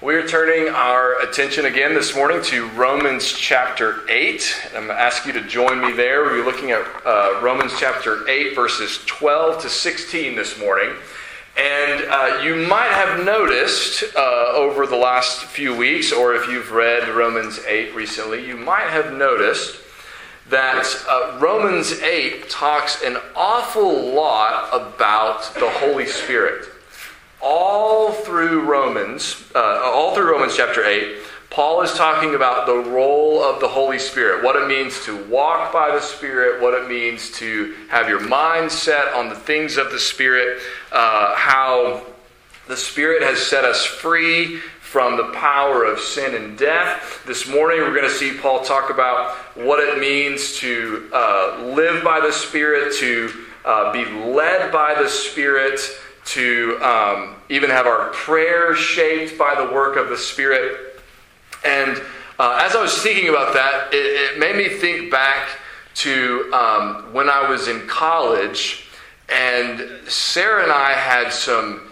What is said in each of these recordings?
We're turning our attention again this morning to Romans chapter 8. I'm going to ask you to join me there. We'll be looking at uh, Romans chapter 8, verses 12 to 16 this morning. And uh, you might have noticed uh, over the last few weeks, or if you've read Romans 8 recently, you might have noticed that uh, Romans 8 talks an awful lot about the Holy Spirit all through Romans, uh, all through Romans chapter 8, Paul is talking about the role of the Holy Spirit, what it means to walk by the Spirit, what it means to have your mind set on the things of the Spirit, uh, how the Spirit has set us free from the power of sin and death. This morning, we're going to see Paul talk about what it means to uh, live by the Spirit, to uh, be led by the Spirit to um, even have our prayers shaped by the work of the Spirit. And uh, as I was thinking about that, it, it made me think back to um, when I was in college, and Sarah and I had some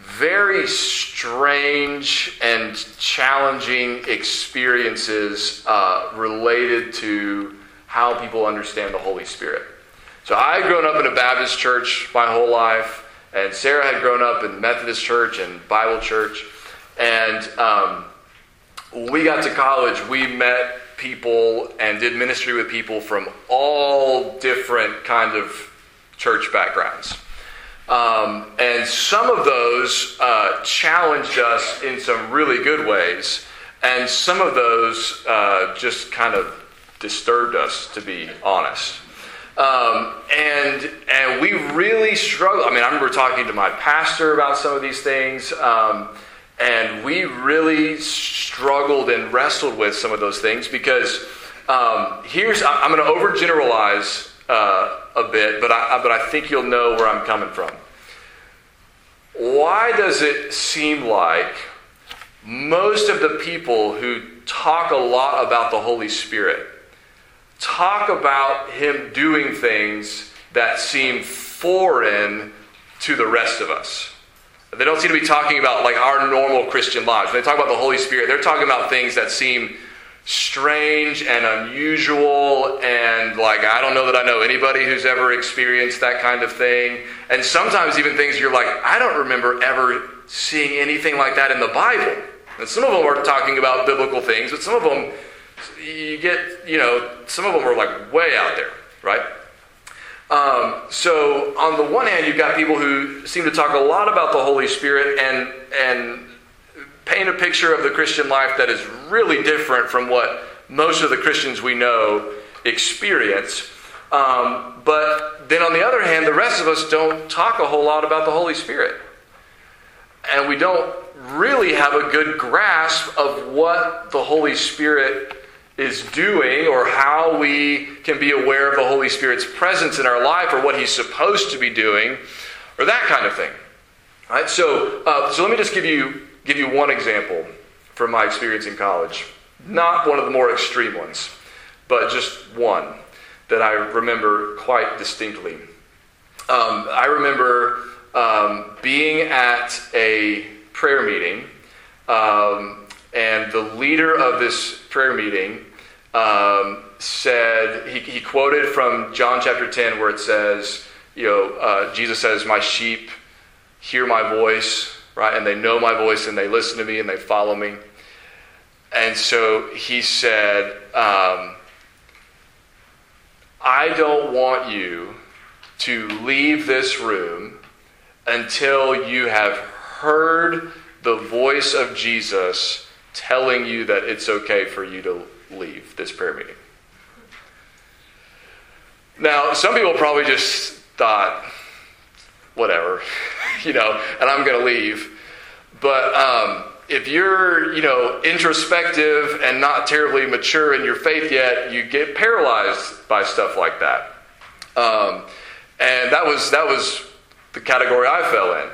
very strange and challenging experiences uh, related to how people understand the Holy Spirit. So I had grown up in a Baptist church my whole life. And Sarah had grown up in Methodist church and Bible church. And um, we got to college, we met people and did ministry with people from all different kind of church backgrounds. Um, and some of those uh, challenged us in some really good ways, and some of those uh, just kind of disturbed us, to be honest. Um, and and we really struggle. I mean, I remember talking to my pastor about some of these things, um, and we really struggled and wrestled with some of those things because um, here's I'm going to overgeneralize uh, a bit, but I but I think you'll know where I'm coming from. Why does it seem like most of the people who talk a lot about the Holy Spirit talk about him doing things that seem foreign to the rest of us. They don't seem to be talking about like our normal Christian lives. When they talk about the Holy Spirit, they're talking about things that seem strange and unusual and like I don't know that I know anybody who's ever experienced that kind of thing. And sometimes even things you're like, I don't remember ever seeing anything like that in the Bible. And some of them are talking about biblical things, but some of them you get, you know, some of them are like way out there, right? Um, so on the one hand, you've got people who seem to talk a lot about the Holy Spirit and and paint a picture of the Christian life that is really different from what most of the Christians we know experience. Um, but then on the other hand, the rest of us don't talk a whole lot about the Holy Spirit. And we don't really have a good grasp of what the Holy Spirit is doing or how we can be aware of the Holy Spirit's presence in our life or what He's supposed to be doing or that kind of thing. All right, so, uh, so let me just give you, give you one example from my experience in college. Not one of the more extreme ones, but just one that I remember quite distinctly. Um, I remember um, being at a prayer meeting um, and the leader of this prayer meeting um, said, he, he, quoted from John chapter 10, where it says, you know, uh, Jesus says, My sheep hear my voice, right? And they know my voice and they listen to me and they follow me. And so he said, um, I don't want you to leave this room until you have heard the voice of Jesus telling you that it's okay for you to leave this prayer meeting. Now, some people probably just thought, whatever, you know, and I'm going to leave. But um, if you're, you know, introspective and not terribly mature in your faith yet, you get paralyzed by stuff like that. Um, and that was that was the category I fell in.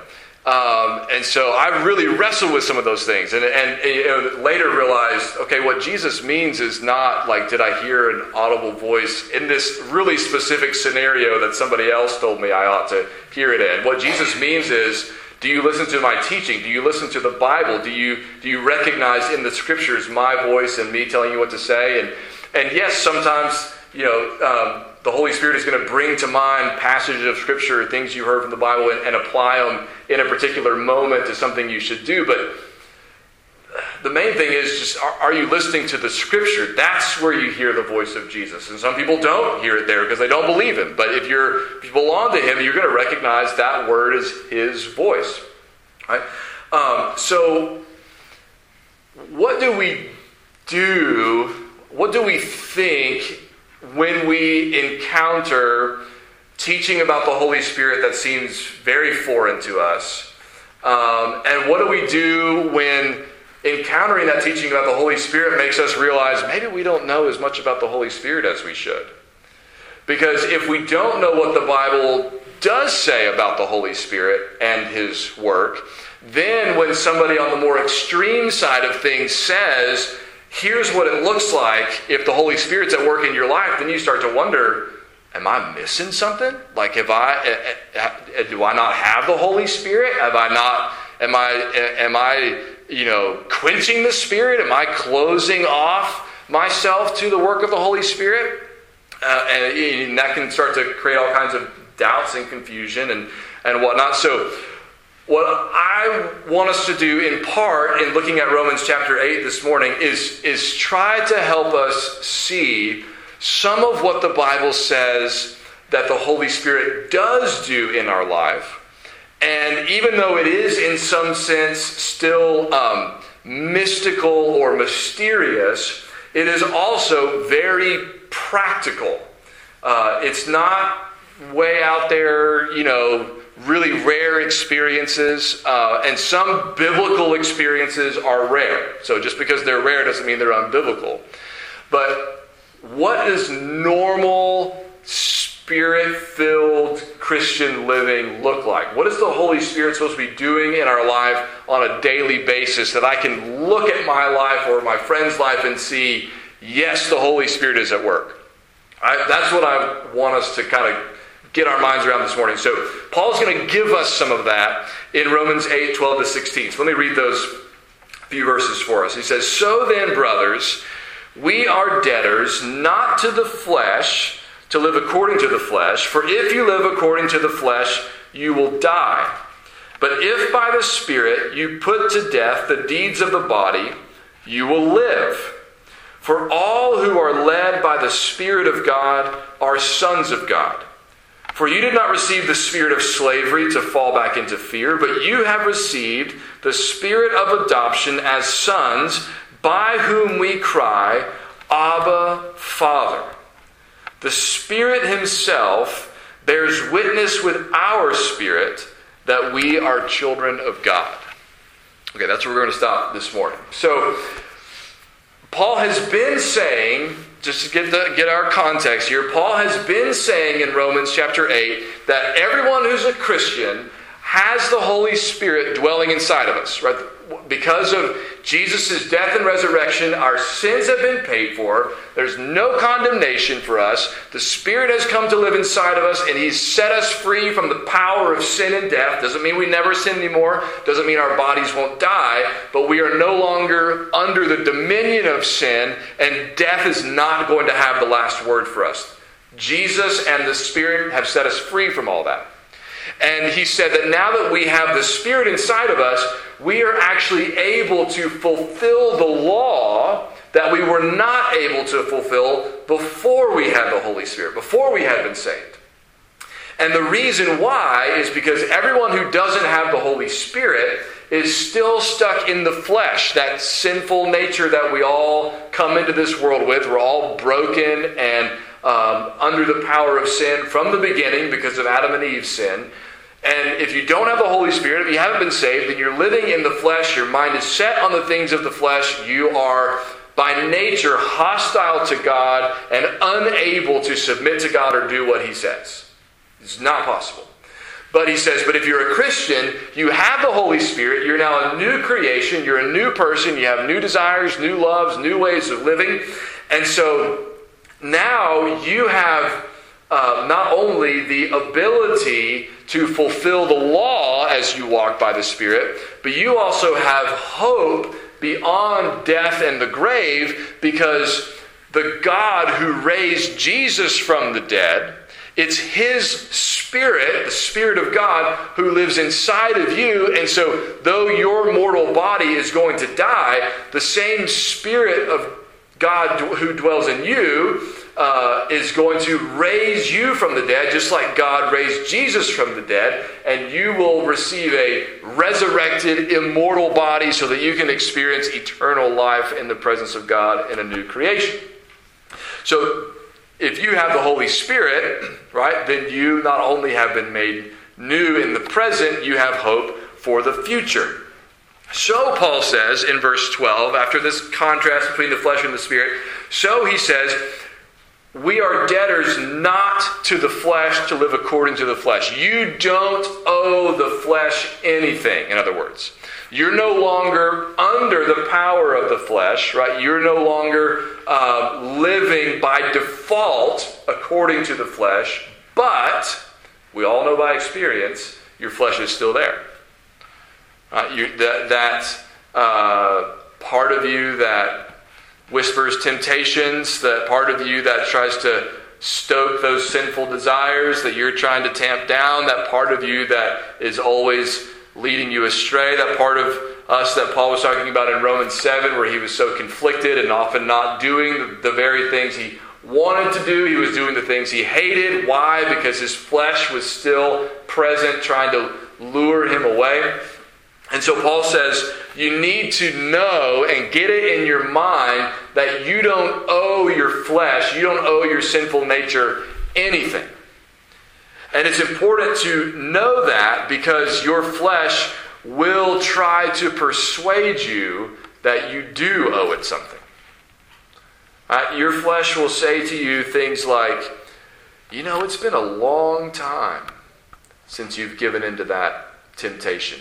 Um, and so I really wrestled with some of those things, and, and, and later realized, okay, what Jesus means is not like, did I hear an audible voice in this really specific scenario that somebody else told me I ought to hear it in. What Jesus means is, Do you listen to my teaching? Do you listen to the Bible? Do you, do you recognize in the scriptures my voice and me telling you what to say? And, and yes, sometimes, you know, um, the Holy Spirit is going to bring to mind passages of Scripture, things you heard from the Bible, and, and apply them in a particular moment to something you should do. But the main thing is just are, are, you listening to the Scripture? That's where you hear the voice of Jesus. And some people don't hear it there because they don't believe Him. But if, you're, if you belong to Him, you're going to recognize that word as His voice. Right? Um, so, what do we do? What do we think when we encounter teaching about the Holy Spirit that seems very foreign to us? Um, and what do we do when encountering that teaching about the Holy Spirit makes us realize maybe we don't know as much about the Holy Spirit as we should? Because if we don't know what the Bible does say about the Holy Spirit and His work, then when somebody on the more extreme side of things says, here's what it looks like if the Holy Spirit's at work in your life, then you start to wonder, am I missing something? Like, have I, eh, eh, eh, do I not have the Holy Spirit? Have I not, am I, am I, you know, quenching the Spirit? Am I closing off myself to the work of the Holy Spirit? Uh, and, and that can start to create all kinds of doubts and confusion and, and whatnot. So, what I want us to do in part in looking at Romans chapter 8 this morning is, is try to help us see some of what the Bible says that the Holy Spirit does do in our life. And even though it is in some sense still um, mystical or mysterious, it is also very practical. Uh, it's not way out there, you know, really rare experiences, uh, and some biblical experiences are rare. So just because they're rare doesn't mean they're unbiblical. But what does normal, spirit filled Christian living look like? What is the Holy Spirit supposed to be doing in our life on a daily basis that I can look at my life or my friend's life and see, yes, the Holy Spirit is at work? I, that's what I want us to kind of get our minds around this morning. So, Paul's going to give us some of that in Romans 8 12 to 16. So, let me read those few verses for us. He says, So then, brothers, we are debtors not to the flesh to live according to the flesh, for if you live according to the flesh, you will die. But if by the Spirit you put to death the deeds of the body, you will live. For all who are led by the Spirit of God are sons of God. For you did not receive the spirit of slavery to fall back into fear, but you have received the spirit of adoption as sons, by whom we cry, Abba, Father. The Spirit Himself bears witness with our spirit that we are children of God. Okay, that's where we're going to stop this morning. So, Paul has been saying just to get, the, get our context here, Paul has been saying in Romans chapter 8 that everyone who's a Christian has the Holy Spirit dwelling inside of us, right? because of Jesus' death and resurrection, our sins have been paid for. There's no condemnation for us. The Spirit has come to live inside of us, and He's set us free from the power of sin and death. Doesn't mean we never sin anymore, doesn't mean our bodies won't die, but we are no longer under the dominion of sin, and death is not going to have the last word for us. Jesus and the Spirit have set us free from all that. And he said that now that we have the Spirit inside of us, we are actually able to fulfill the law that we were not able to fulfill before we had the Holy Spirit, before we had been saved. And the reason why is because everyone who doesn't have the Holy Spirit is still stuck in the flesh, that sinful nature that we all come into this world with. We're all broken and um, under the power of sin from the beginning because of Adam and Eve's sin. And if you don't have the Holy Spirit, if you haven't been saved, then you're living in the flesh. Your mind is set on the things of the flesh. You are, by nature, hostile to God and unable to submit to God or do what He says. It's not possible. But he says, but if you're a Christian, you have the Holy Spirit. You're now a new creation. You're a new person. You have new desires, new loves, new ways of living. And so now you have uh, not only the ability to fulfill the law as you walk by the Spirit, but you also have hope beyond death and the grave because the God who raised Jesus from the dead, it's His Spirit, the Spirit of God, who lives inside of you. And so, though your mortal body is going to die, the same Spirit of God who dwells in you uh, is going to raise you from the dead, just like God raised Jesus from the dead, and you will receive a resurrected, immortal body so that you can experience eternal life in the presence of God in a new creation. So, if you have the Holy Spirit, right, then you not only have been made new in the present, you have hope for the future. So, Paul says in verse 12, after this contrast between the flesh and the spirit, so he says, we are debtors not to the flesh to live according to the flesh. You don't owe the flesh anything, in other words. You're no longer under the power of the flesh, right? You're no longer uh, living by default according to the flesh, but we all know by experience your flesh is still there. Uh, you, that that uh, part of you that whispers temptations, that part of you that tries to stoke those sinful desires that you're trying to tamp down, that part of you that is always leading you astray, that part of us that Paul was talking about in Romans 7, where he was so conflicted and often not doing the, the very things he wanted to do. He was doing the things he hated. Why? Because his flesh was still present, trying to lure him away. And so Paul says, you need to know and get it in your mind that you don't owe your flesh, you don't owe your sinful nature anything. And it's important to know that because your flesh will try to persuade you that you do owe it something. Uh, your flesh will say to you things like, you know, it's been a long time since you've given into that temptation.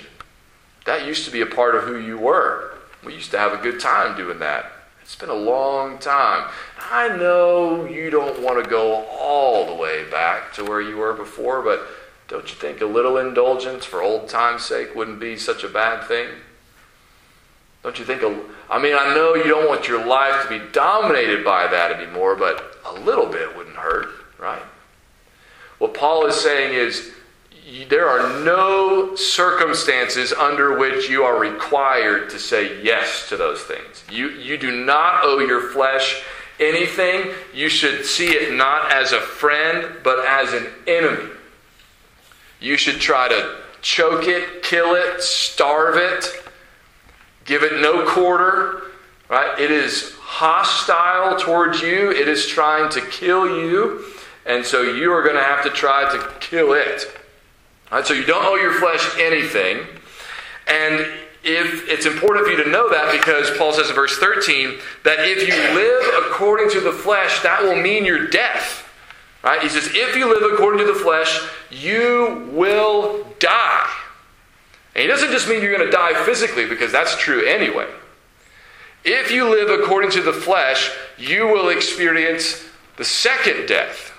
That used to be a part of who you were. We used to have a good time doing that. It's been a long time. I know you don't want to go all the way back to where you were before, but don't you think a little indulgence for old time's sake wouldn't be such a bad thing? Don't you think? A, I mean, I know you don't want your life to be dominated by that anymore, but a little bit wouldn't hurt, right? What Paul is saying is there are no circumstances under which you are required to say yes to those things. You, you do not owe your flesh anything. You should see it not as a friend, but as an enemy. You should try to choke it, kill it, starve it, give it no quarter. Right? It is hostile towards you. It is trying to kill you. And so you are going to have to try to kill it. Right, so you don't owe your flesh anything. And if it's important for you to know that because Paul says in verse 13 that if you live according to the flesh, that will mean your death. Right? He says, if you live according to the flesh, you will die. And he doesn't just mean you're going to die physically, because that's true anyway. If you live according to the flesh, you will experience the second death,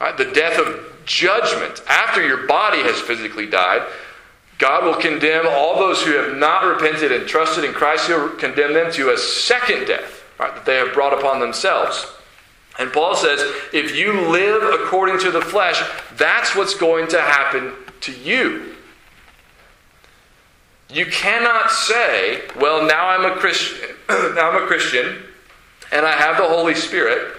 right? the death of judgment after your body has physically died. God will condemn all those who have not repented and trusted in Christ. He'll condemn them to a second death right, that they have brought upon themselves. And Paul says, if you live according to the flesh, that's what's going to happen to you. You cannot say, well, now I'm a Christian, now I'm a Christian, and I have the Holy Spirit,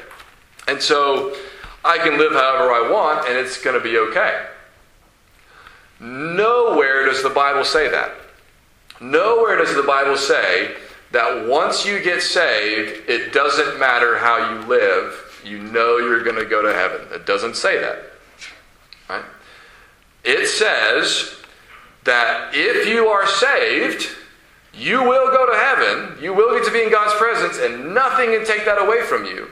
and so I can live however I want and it's going to be okay. Nowhere does the Bible say that. Nowhere does the Bible say that once you get saved, it doesn't matter how you live, you know you're going to go to heaven. It doesn't say that. Right? It says that if you are saved, you will go to heaven, you will get to be in God's presence, and nothing can take that away from you.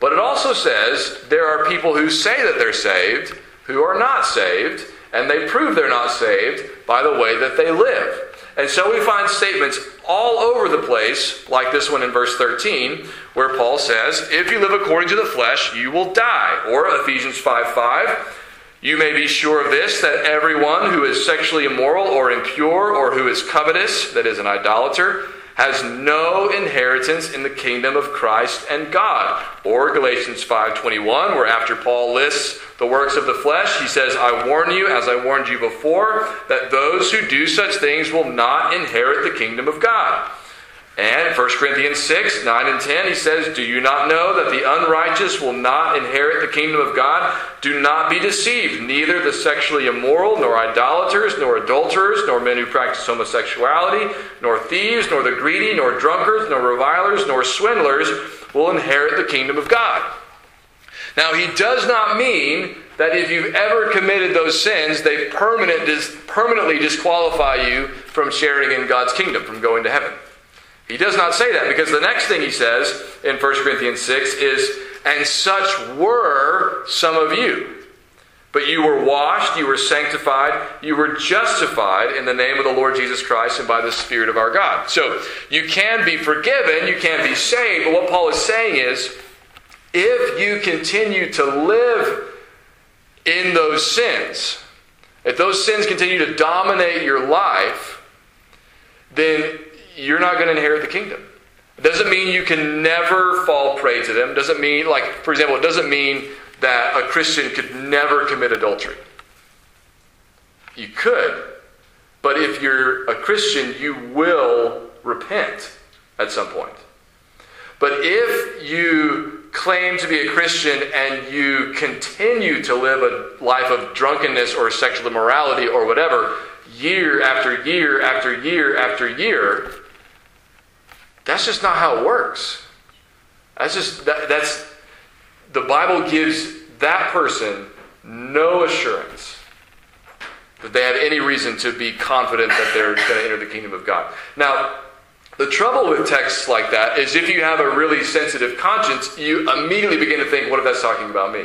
But it also says there are people who say that they're saved who are not saved, and they prove they're not saved by the way that they live. And so we find statements all over the place, like this one in verse 13, where Paul says, If you live according to the flesh, you will die. Or Ephesians 5 5, you may be sure of this, that everyone who is sexually immoral or impure or who is covetous, that is, an idolater, has no inheritance in the kingdom of Christ and God. Or Galatians 5:21 where after Paul lists the works of the flesh, he says, "I warn you as I warned you before that those who do such things will not inherit the kingdom of God." And 1 Corinthians 6, 9 and 10, he says, Do you not know that the unrighteous will not inherit the kingdom of God? Do not be deceived. Neither the sexually immoral, nor idolaters, nor adulterers, nor men who practice homosexuality, nor thieves, nor the greedy, nor drunkards, nor revilers, nor swindlers will inherit the kingdom of God. Now, he does not mean that if you've ever committed those sins, they permanent, permanently disqualify you from sharing in God's kingdom, from going to heaven. He does not say that because the next thing he says in 1 Corinthians 6 is, And such were some of you. But you were washed, you were sanctified, you were justified in the name of the Lord Jesus Christ and by the Spirit of our God. So you can be forgiven, you can be saved, but what Paul is saying is if you continue to live in those sins, if those sins continue to dominate your life, then you're not going to inherit the kingdom. It doesn't mean you can never fall prey to them. It doesn't mean, like, for example, it doesn't mean that a Christian could never commit adultery. You could, but if you're a Christian, you will repent at some point. But if you claim to be a Christian and you continue to live a life of drunkenness or sexual immorality or whatever, year after year after year after year, that's just not how it works. That's just, that, that's, the Bible gives that person no assurance that they have any reason to be confident that they're going to enter the kingdom of God. Now, the trouble with texts like that is if you have a really sensitive conscience, you immediately begin to think, what if that's talking about me?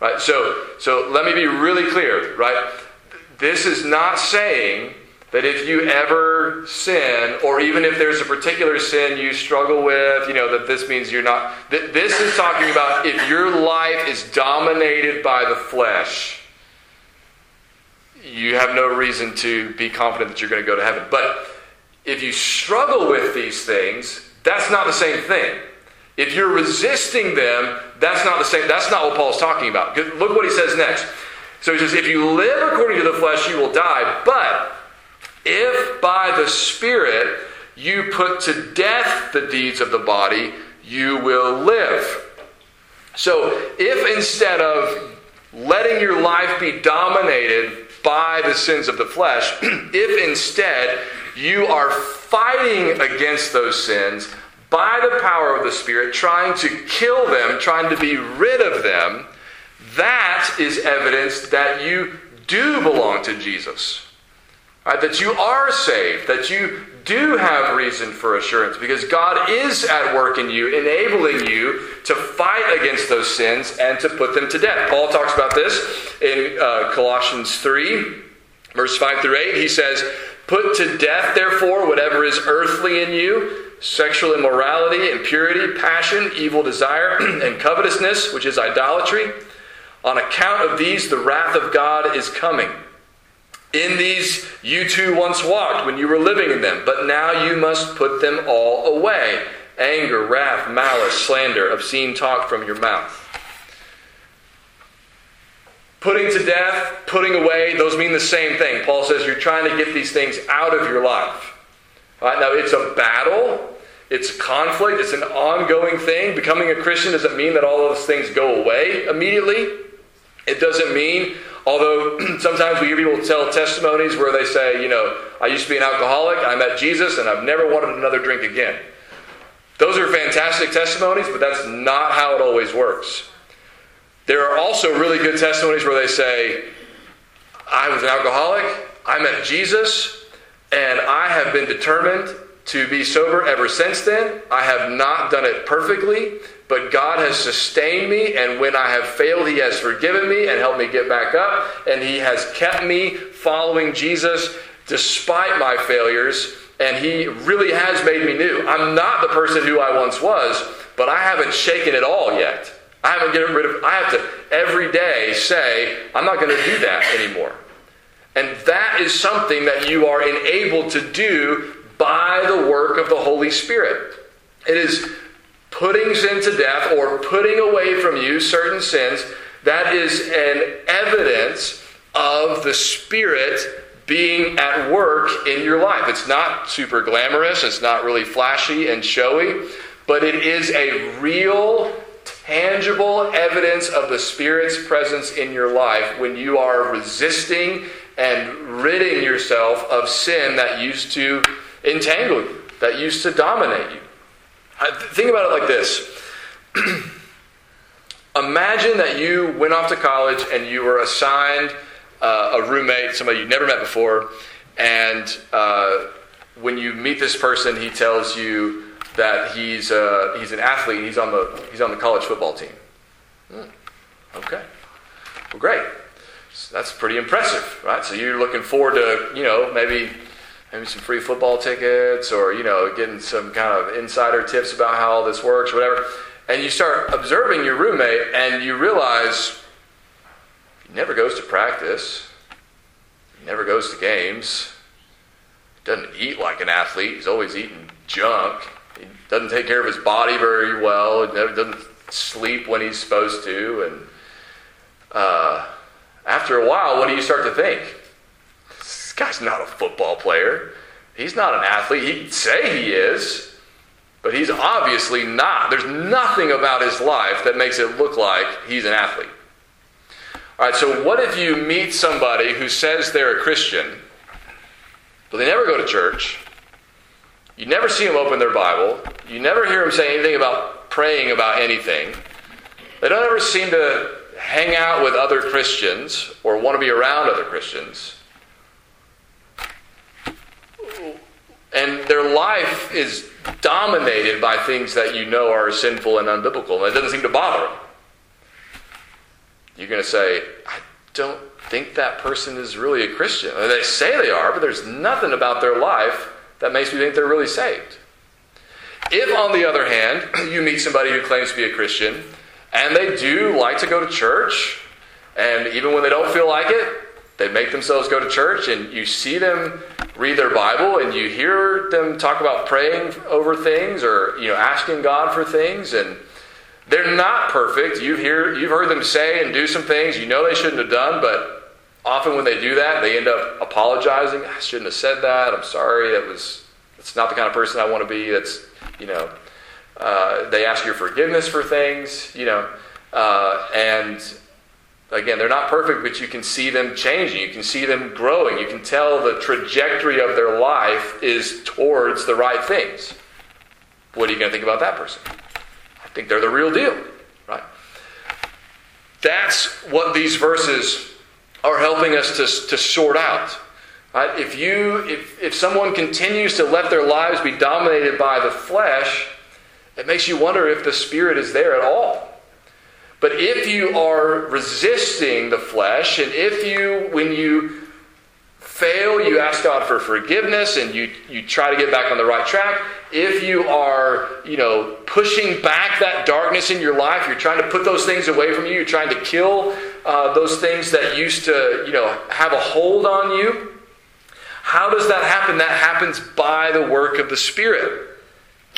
Right? So, so let me be really clear, right? This is not saying that if you ever sin, or even if there's a particular sin you struggle with, you know, that this means you're not. Th- this is talking about if your life is dominated by the flesh, you have no reason to be confident that you're going to go to heaven. But if you struggle with these things, that's not the same thing. If you're resisting them, that's not the same. That's not what Paul's talking about. Look what he says next. So he says, if you live according to the flesh, you will die. But if by the Spirit you put to death the deeds of the body, you will live. So, if instead of letting your life be dominated by the sins of the flesh, if instead you are fighting against those sins by the power of the Spirit, trying to kill them, trying to be rid of them, that is evidence that you do belong to Jesus. Right? That you are saved, that you do have reason for assurance because God is at work in you, enabling you to fight against those sins and to put them to death. Paul talks about this in uh, Colossians 3, verse 5 through 8. He says, Put to death, therefore, whatever is earthly in you sexual immorality, impurity, passion, evil desire, and covetousness, which is idolatry. On account of these, the wrath of God is coming. In these you too once walked when you were living in them, but now you must put them all away anger, wrath, malice, slander, obscene talk from your mouth. Putting to death, putting away, those mean the same thing. Paul says you're trying to get these things out of your life. Right, now, it's a battle, it's a conflict, it's an ongoing thing. Becoming a Christian doesn't mean that all those things go away immediately. It doesn't mean Although sometimes we hear people tell testimonies where they say, you know, I used to be an alcoholic, I met Jesus, and I've never wanted another drink again. Those are fantastic testimonies, but that's not how it always works. There are also really good testimonies where they say, I was an alcoholic, I met Jesus, and I have been determined to be sober ever since then. I have not done it perfectly, but God has sustained me, and when I have failed, He has forgiven me and helped me get back up, and He has kept me following Jesus despite my failures, and He really has made me new. I'm not the person who I once was, but I haven't shaken it all yet. I haven't gotten rid of I have to every day say, I'm not going to do that anymore. And that is something that you are enabled to do by the work of the Holy Spirit. It is putting sin to death or putting away from you certain sins. That is an evidence of the Spirit being at work in your life. It's not super glamorous, it's not really flashy and showy, but it is a real tangible evidence of the Spirit's presence in your life when you are resisting and ridding yourself of sin that used to entangle you, that used to dominate you. Think about it like this. Imagine that you went off to college and you were assigned uh, a roommate, somebody you'd never met before, and uh, when you meet this person, he tells you that he's uh, he's an athlete. He's on the he's on the college football team. Hmm. Okay, well, great. So that's pretty impressive, right? So you're looking forward to you know maybe maybe some free football tickets or you know getting some kind of insider tips about how all this works, whatever. And you start observing your roommate, and you realize he never goes to practice. He never goes to games. He doesn't eat like an athlete. He's always eating junk. He doesn't take care of his body very well. He doesn't sleep when he's supposed to. And uh, after a while, what do you start to think? Guy's not a football player. He's not an athlete. He'd say he is, but he's obviously not. There's nothing about his life that makes it look like he's an athlete. All right, so what if you meet somebody who says they're a Christian, but they never go to church? You never see them open their Bible. You never hear them say anything about praying about anything. They don't ever seem to hang out with other Christians or want to be around other Christians. And their life is dominated by things that you know are sinful and unbiblical, and it doesn't seem to bother them. You're going to say, I don't think that person is really a Christian. They say they are, but there's nothing about their life that makes me think they're really saved. If, on the other hand, you meet somebody who claims to be a Christian and they do like to go to church, and even when they don't feel like it, they make themselves go to church, and you see them read their Bible, and you hear them talk about praying over things or you know asking God for things, and they're not perfect. You've hear you've heard them say and do some things you know they shouldn't have done, but often when they do that, they end up apologizing. I shouldn't have said that. I'm sorry. That was that's not the kind of person I want to be. That's you know, uh, they ask your forgiveness for things. You know, uh, and again, they're not perfect, but you can see them changing. You can see them growing. You can tell the trajectory of their life is towards the right things. What are you going to think about that person? I think they're the real deal, right? That's what these verses are helping us to, to sort out. Right? If, you, if, if someone continues to let their lives be dominated by the flesh, it makes you wonder if the Spirit is there at all. But if you are resisting the flesh, and if you, when you fail, you ask God for forgiveness and you, you try to get back on the right track. If you are, you know, pushing back that darkness in your life, you're trying to put those things away from you, you're trying to kill uh, those things that used to, you know, have a hold on you. How does that happen? That happens by the work of the Spirit.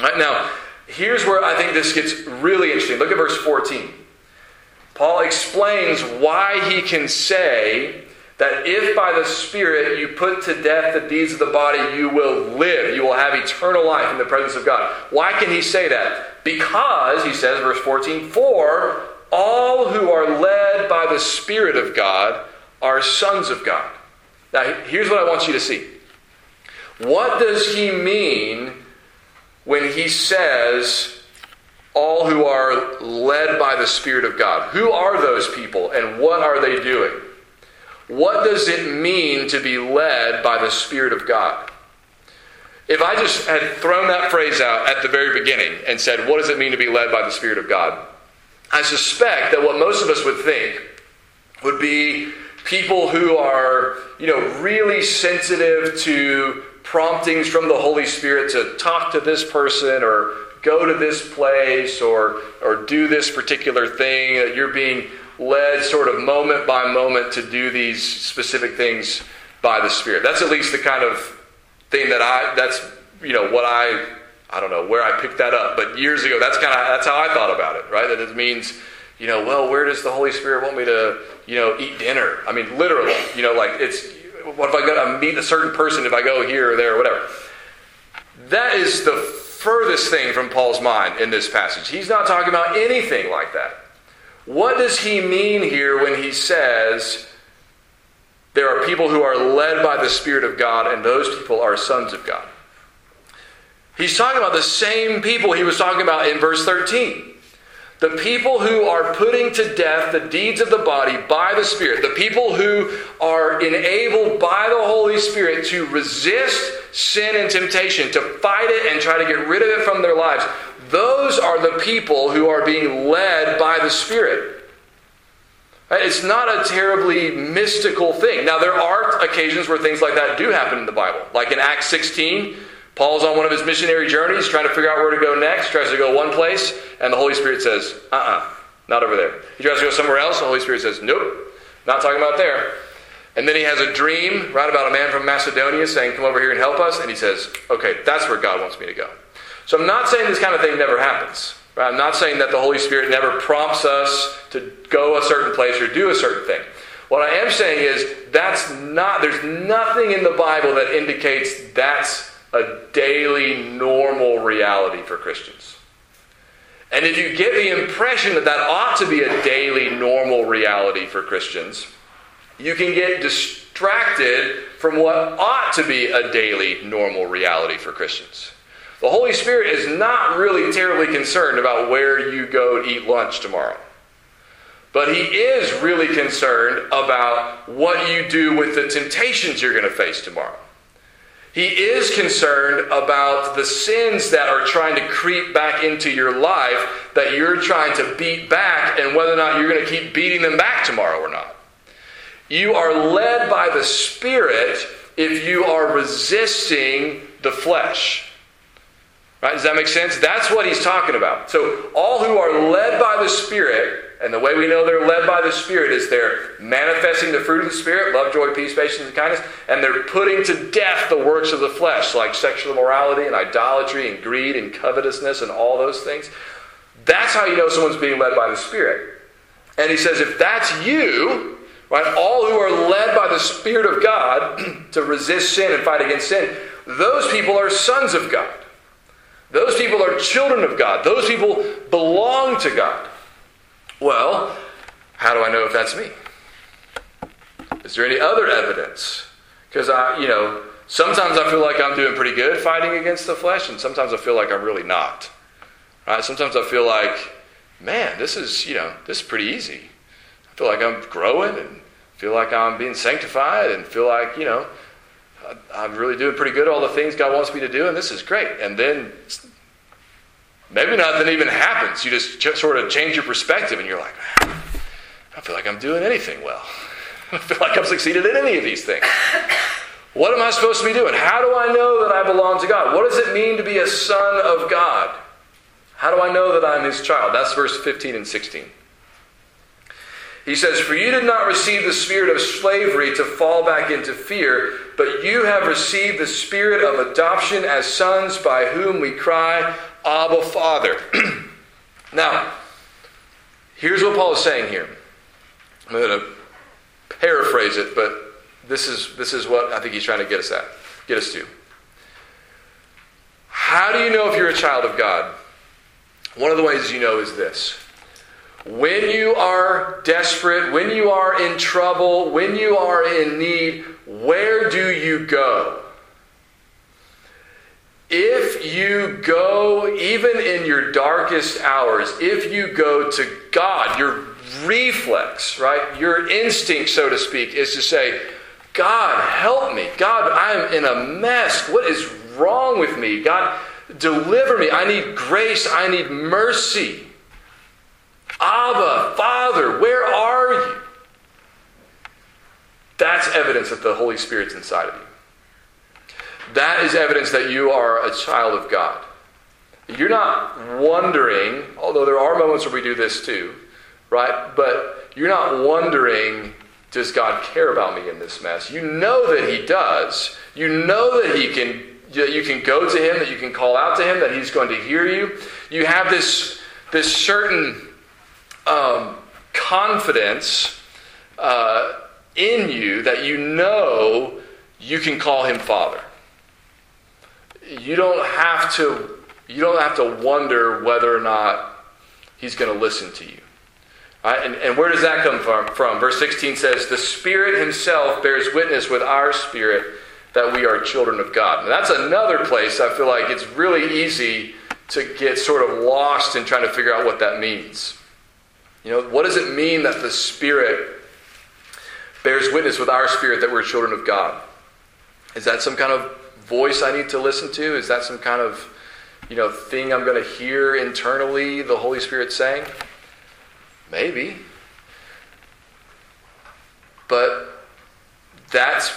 Now, here's where I think this gets really interesting. Look at verse 14. Paul explains why he can say that if by the Spirit you put to death the deeds of the body, you will live. You will have eternal life in the presence of God. Why can he say that? Because, he says, verse 14, for all who are led by the Spirit of God are sons of God. Now, here's what I want you to see. What does he mean when he says, all who are led by the Spirit of God? Who are those people and what are they doing? What does it mean to be led by the Spirit of God? If I just had thrown that phrase out at the very beginning and said, What does it mean to be led by the Spirit of God? I suspect that what most of us would think would be people who are, you know, really sensitive to promptings from the Holy Spirit to talk to this person or go to this place or, or do this particular thing, that you're being led sort of moment by moment to do these specific things by the Spirit. That's at least the kind of thing that I, that's, you know, what I, I don't know where I picked that up, but years ago, that's kind of, that's how I thought about it, right? That it means, you know, well, where does the Holy Spirit want me to, you know, eat dinner? I mean, literally, you know, like it's, what if I go to meet a certain person if I go here or there or whatever? That is the furthest thing from Paul's mind in this passage. He's not talking about anything like that. What does he mean here when he says there are people who are led by the Spirit of God and those people are sons of God? He's talking about the same people he was talking about in verse 13. The people who are putting to death the deeds of the body by the Spirit, the people who are enabled by the Holy Spirit to resist sin and temptation, to fight it and try to get rid of it from their lives, those are the people who are being led by the Spirit. It's not a terribly mystical thing. Now, there are occasions where things like that do happen in the Bible. Like in Acts 16, Paul's on one of his missionary journeys, trying to figure out where to go next, tries to go one place, and the Holy Spirit says, uh uh-uh, uh not over there. He tries to go somewhere else, and the Holy Spirit says, nope, not talking about there. And then he has a dream, right, about a man from Macedonia saying, come over here and help us, and he says, okay, that's where God wants me to go. So I'm not saying this kind of thing never happens. Right? I'm not saying that the Holy Spirit never prompts us to go a certain place or do a certain thing. What I am saying is that's not, there's nothing in the Bible that indicates that's a daily, normal reality for Christians. And if you get the impression that that ought to be a daily, normal reality for Christians, you can get distracted from what ought to be a daily, normal reality for Christians. The Holy Spirit is not really terribly concerned about where you go to eat lunch tomorrow. But He is really concerned about what you do with the temptations you're going to face tomorrow. He is concerned about the sins that are trying to creep back into your life that you're trying to beat back and whether or not you're going to keep beating them back tomorrow or not. You are led by the Spirit if you are resisting the flesh. Right? Does that make sense? That's what he's talking about. So, all who are led by the Spirit and the way we know they're led by the Spirit is they're manifesting the fruit of the Spirit love, joy, peace, patience, and kindness and they're putting to death the works of the flesh, like sexual immorality and idolatry and greed and covetousness and all those things. That's how you know someone's being led by the Spirit. And he says, if that's you, right, all who are led by the Spirit of God to resist sin and fight against sin, those people are sons of God. Those people are children of God. Those people belong to God. Well, how do I know if that's me? Is there any other evidence? Because I, you know, sometimes I feel like I'm doing pretty good fighting against the flesh, and sometimes I feel like I'm really not. Right? Sometimes I feel like, man, this is, you know, this is pretty easy. I feel like I'm growing and feel like I'm being sanctified and feel like, you know, I'm really doing pretty good all the things God wants me to do, and this is great. And then Maybe nothing even happens. You just sort of change your perspective and you're like, ah, I don't feel like I'm doing anything well. I feel like I've succeeded in any of these things. What am I supposed to be doing? How do I know that I belong to God? What does it mean to be a son of God? How do I know that I'm his child? That's verse 15 and 16. He says, For you did not receive the spirit of slavery to fall back into fear, but you have received the spirit of adoption as sons by whom we cry, Abba, Father. now, here's what Paul is saying here. I'm going to paraphrase it, but this is, this is what I think he's trying to get us at, get us to. How do you know if you're a child of God? One of the ways you know is this. When you are desperate, when you are in trouble, when you are in need, where do you go? If you go, even in your darkest hours, if you go to God, your reflex, right, your instinct, so to speak, is to say, God, help me. God, I'm in a mess. What is wrong with me? God, deliver me. I need grace. I need mercy. Abba, Father, where are you? That's evidence that the Holy Spirit's inside of you. That is evidence that you are a child of God. You're not wondering, although there are moments where we do this too, right? But you're not wondering, does God care about me in this mess? You know that He does. You know that He can that you can go to him, that you can call out to him, that he's going to hear you. You have this, this certain um, confidence uh, in you that you know you can call him Father. You don't have to. You don't have to wonder whether or not he's going to listen to you. Right? And, and where does that come from, from? Verse 16 says, The Spirit Himself bears witness with our spirit that we are children of God. And that's another place I feel like it's really easy to get sort of lost in trying to figure out what that means. You know, what does it mean that the Spirit bears witness with our spirit that we're children of God? Is that some kind of voice I need to listen to? Is that some kind of, you know, thing I'm going to hear internally the Holy Spirit saying? Maybe. But that's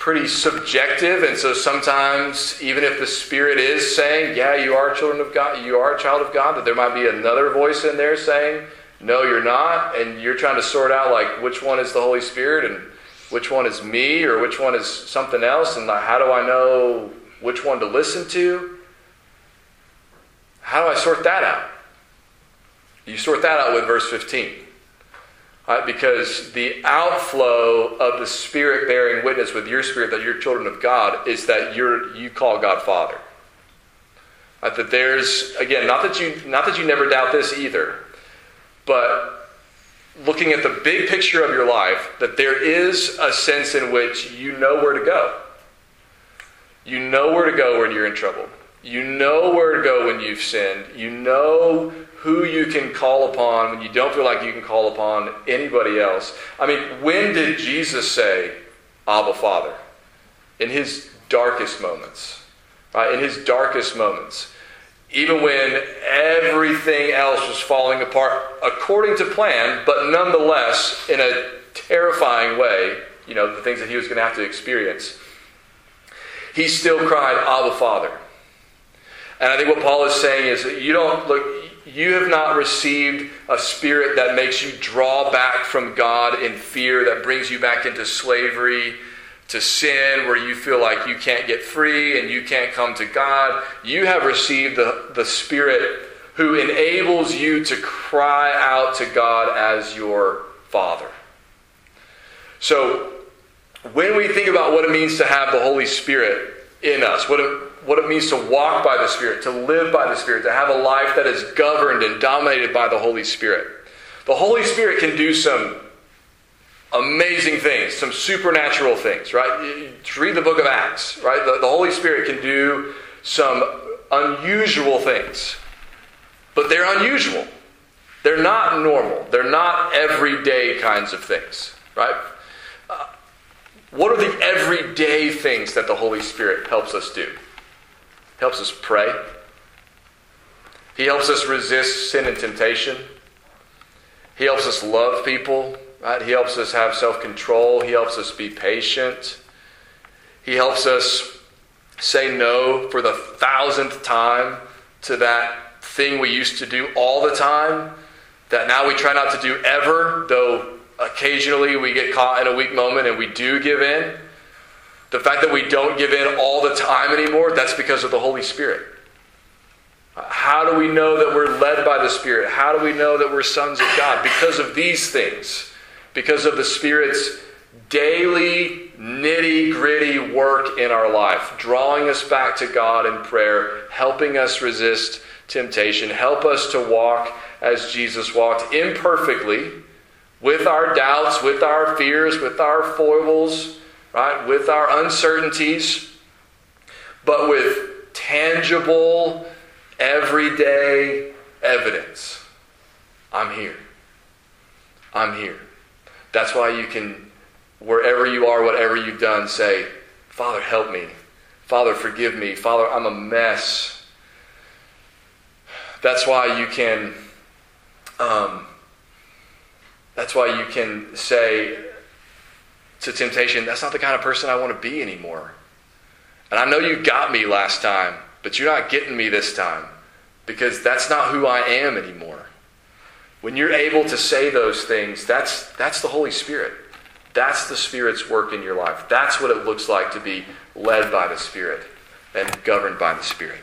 pretty subjective, and so sometimes, even if the Spirit is saying, Yeah, you are children of God, you are a child of God, that there might be another voice in there saying, No, you're not, and you're trying to sort out like which one is the Holy Spirit and which one is me or which one is something else, and how do I know which one to listen to? How do I sort that out? You sort that out with verse 15. Right? Because the outflow of the Spirit bearing witness with your spirit that you're children of God is that you're, you call God Father. Right? That there's, again, not that, you, not that you never doubt this either, but looking at the big picture of your life, that there is a sense in which you know where to go. You know where to go when you're in trouble. You know where to go when you've sinned. You know who you can call upon when you don't feel like you can call upon anybody else. I mean, when did Jesus say, Abba, Father? In his darkest moments. Right? In his darkest moments. Even when everything else was falling apart according to plan, but nonetheless in a terrifying way, you know, the things that he was going to have to experience, he still cried, Abba, Father. And I think what Paul is saying is that you don't look, you have not received a spirit that makes you draw back from God in fear, that brings you back into slavery to sin, where you feel like you can't get free and you can't come to God. You have received the, the Spirit who enables you to cry out to God as your Father. So, when we think about what it means to have the Holy Spirit in us, what it what it means to walk by the Spirit, to live by the Spirit, to have a life that is governed and dominated by the Holy Spirit. The Holy Spirit can do some amazing things, some supernatural things, right? Read the book of Acts, right? The, the Holy Spirit can do some unusual things, but they're unusual. They're not normal. They're not everyday kinds of things, right? Uh, what are the everyday things that the Holy Spirit helps us do? helps us pray. He helps us resist sin and temptation. He helps us love people, right? He helps us have self control. He helps us be patient. He helps us say no for the thousandth time to that thing we used to do all the time that now we try not to do ever, though occasionally we get caught in a weak moment and we do give in. The fact that we don't give in all the time anymore, that's because of the Holy Spirit. How do we know that we're led by the Spirit? How do we know that we're sons of God? Because of these things. Because of the Spirit's daily, nitty gritty work in our life, drawing us back to God in prayer, helping us resist temptation, help us to walk as Jesus walked imperfectly, with our doubts, with our fears, with our foibles right? With our uncertainties, but with tangible, everyday evidence. I'm here. I'm here. That's why you can, wherever you are, whatever you've done, say, Father, help me. Father, forgive me. Father, I'm a mess. That's why you can. Um, that's why you can say, to temptation, that's not the kind of person I want to be anymore. And I know you got me last time, but you're not getting me this time because that's not who I am anymore. When you're able to say those things, that's, that's the Holy Spirit. That's the Spirit's work in your life. That's what it looks like to be led by the Spirit and governed by the Spirit.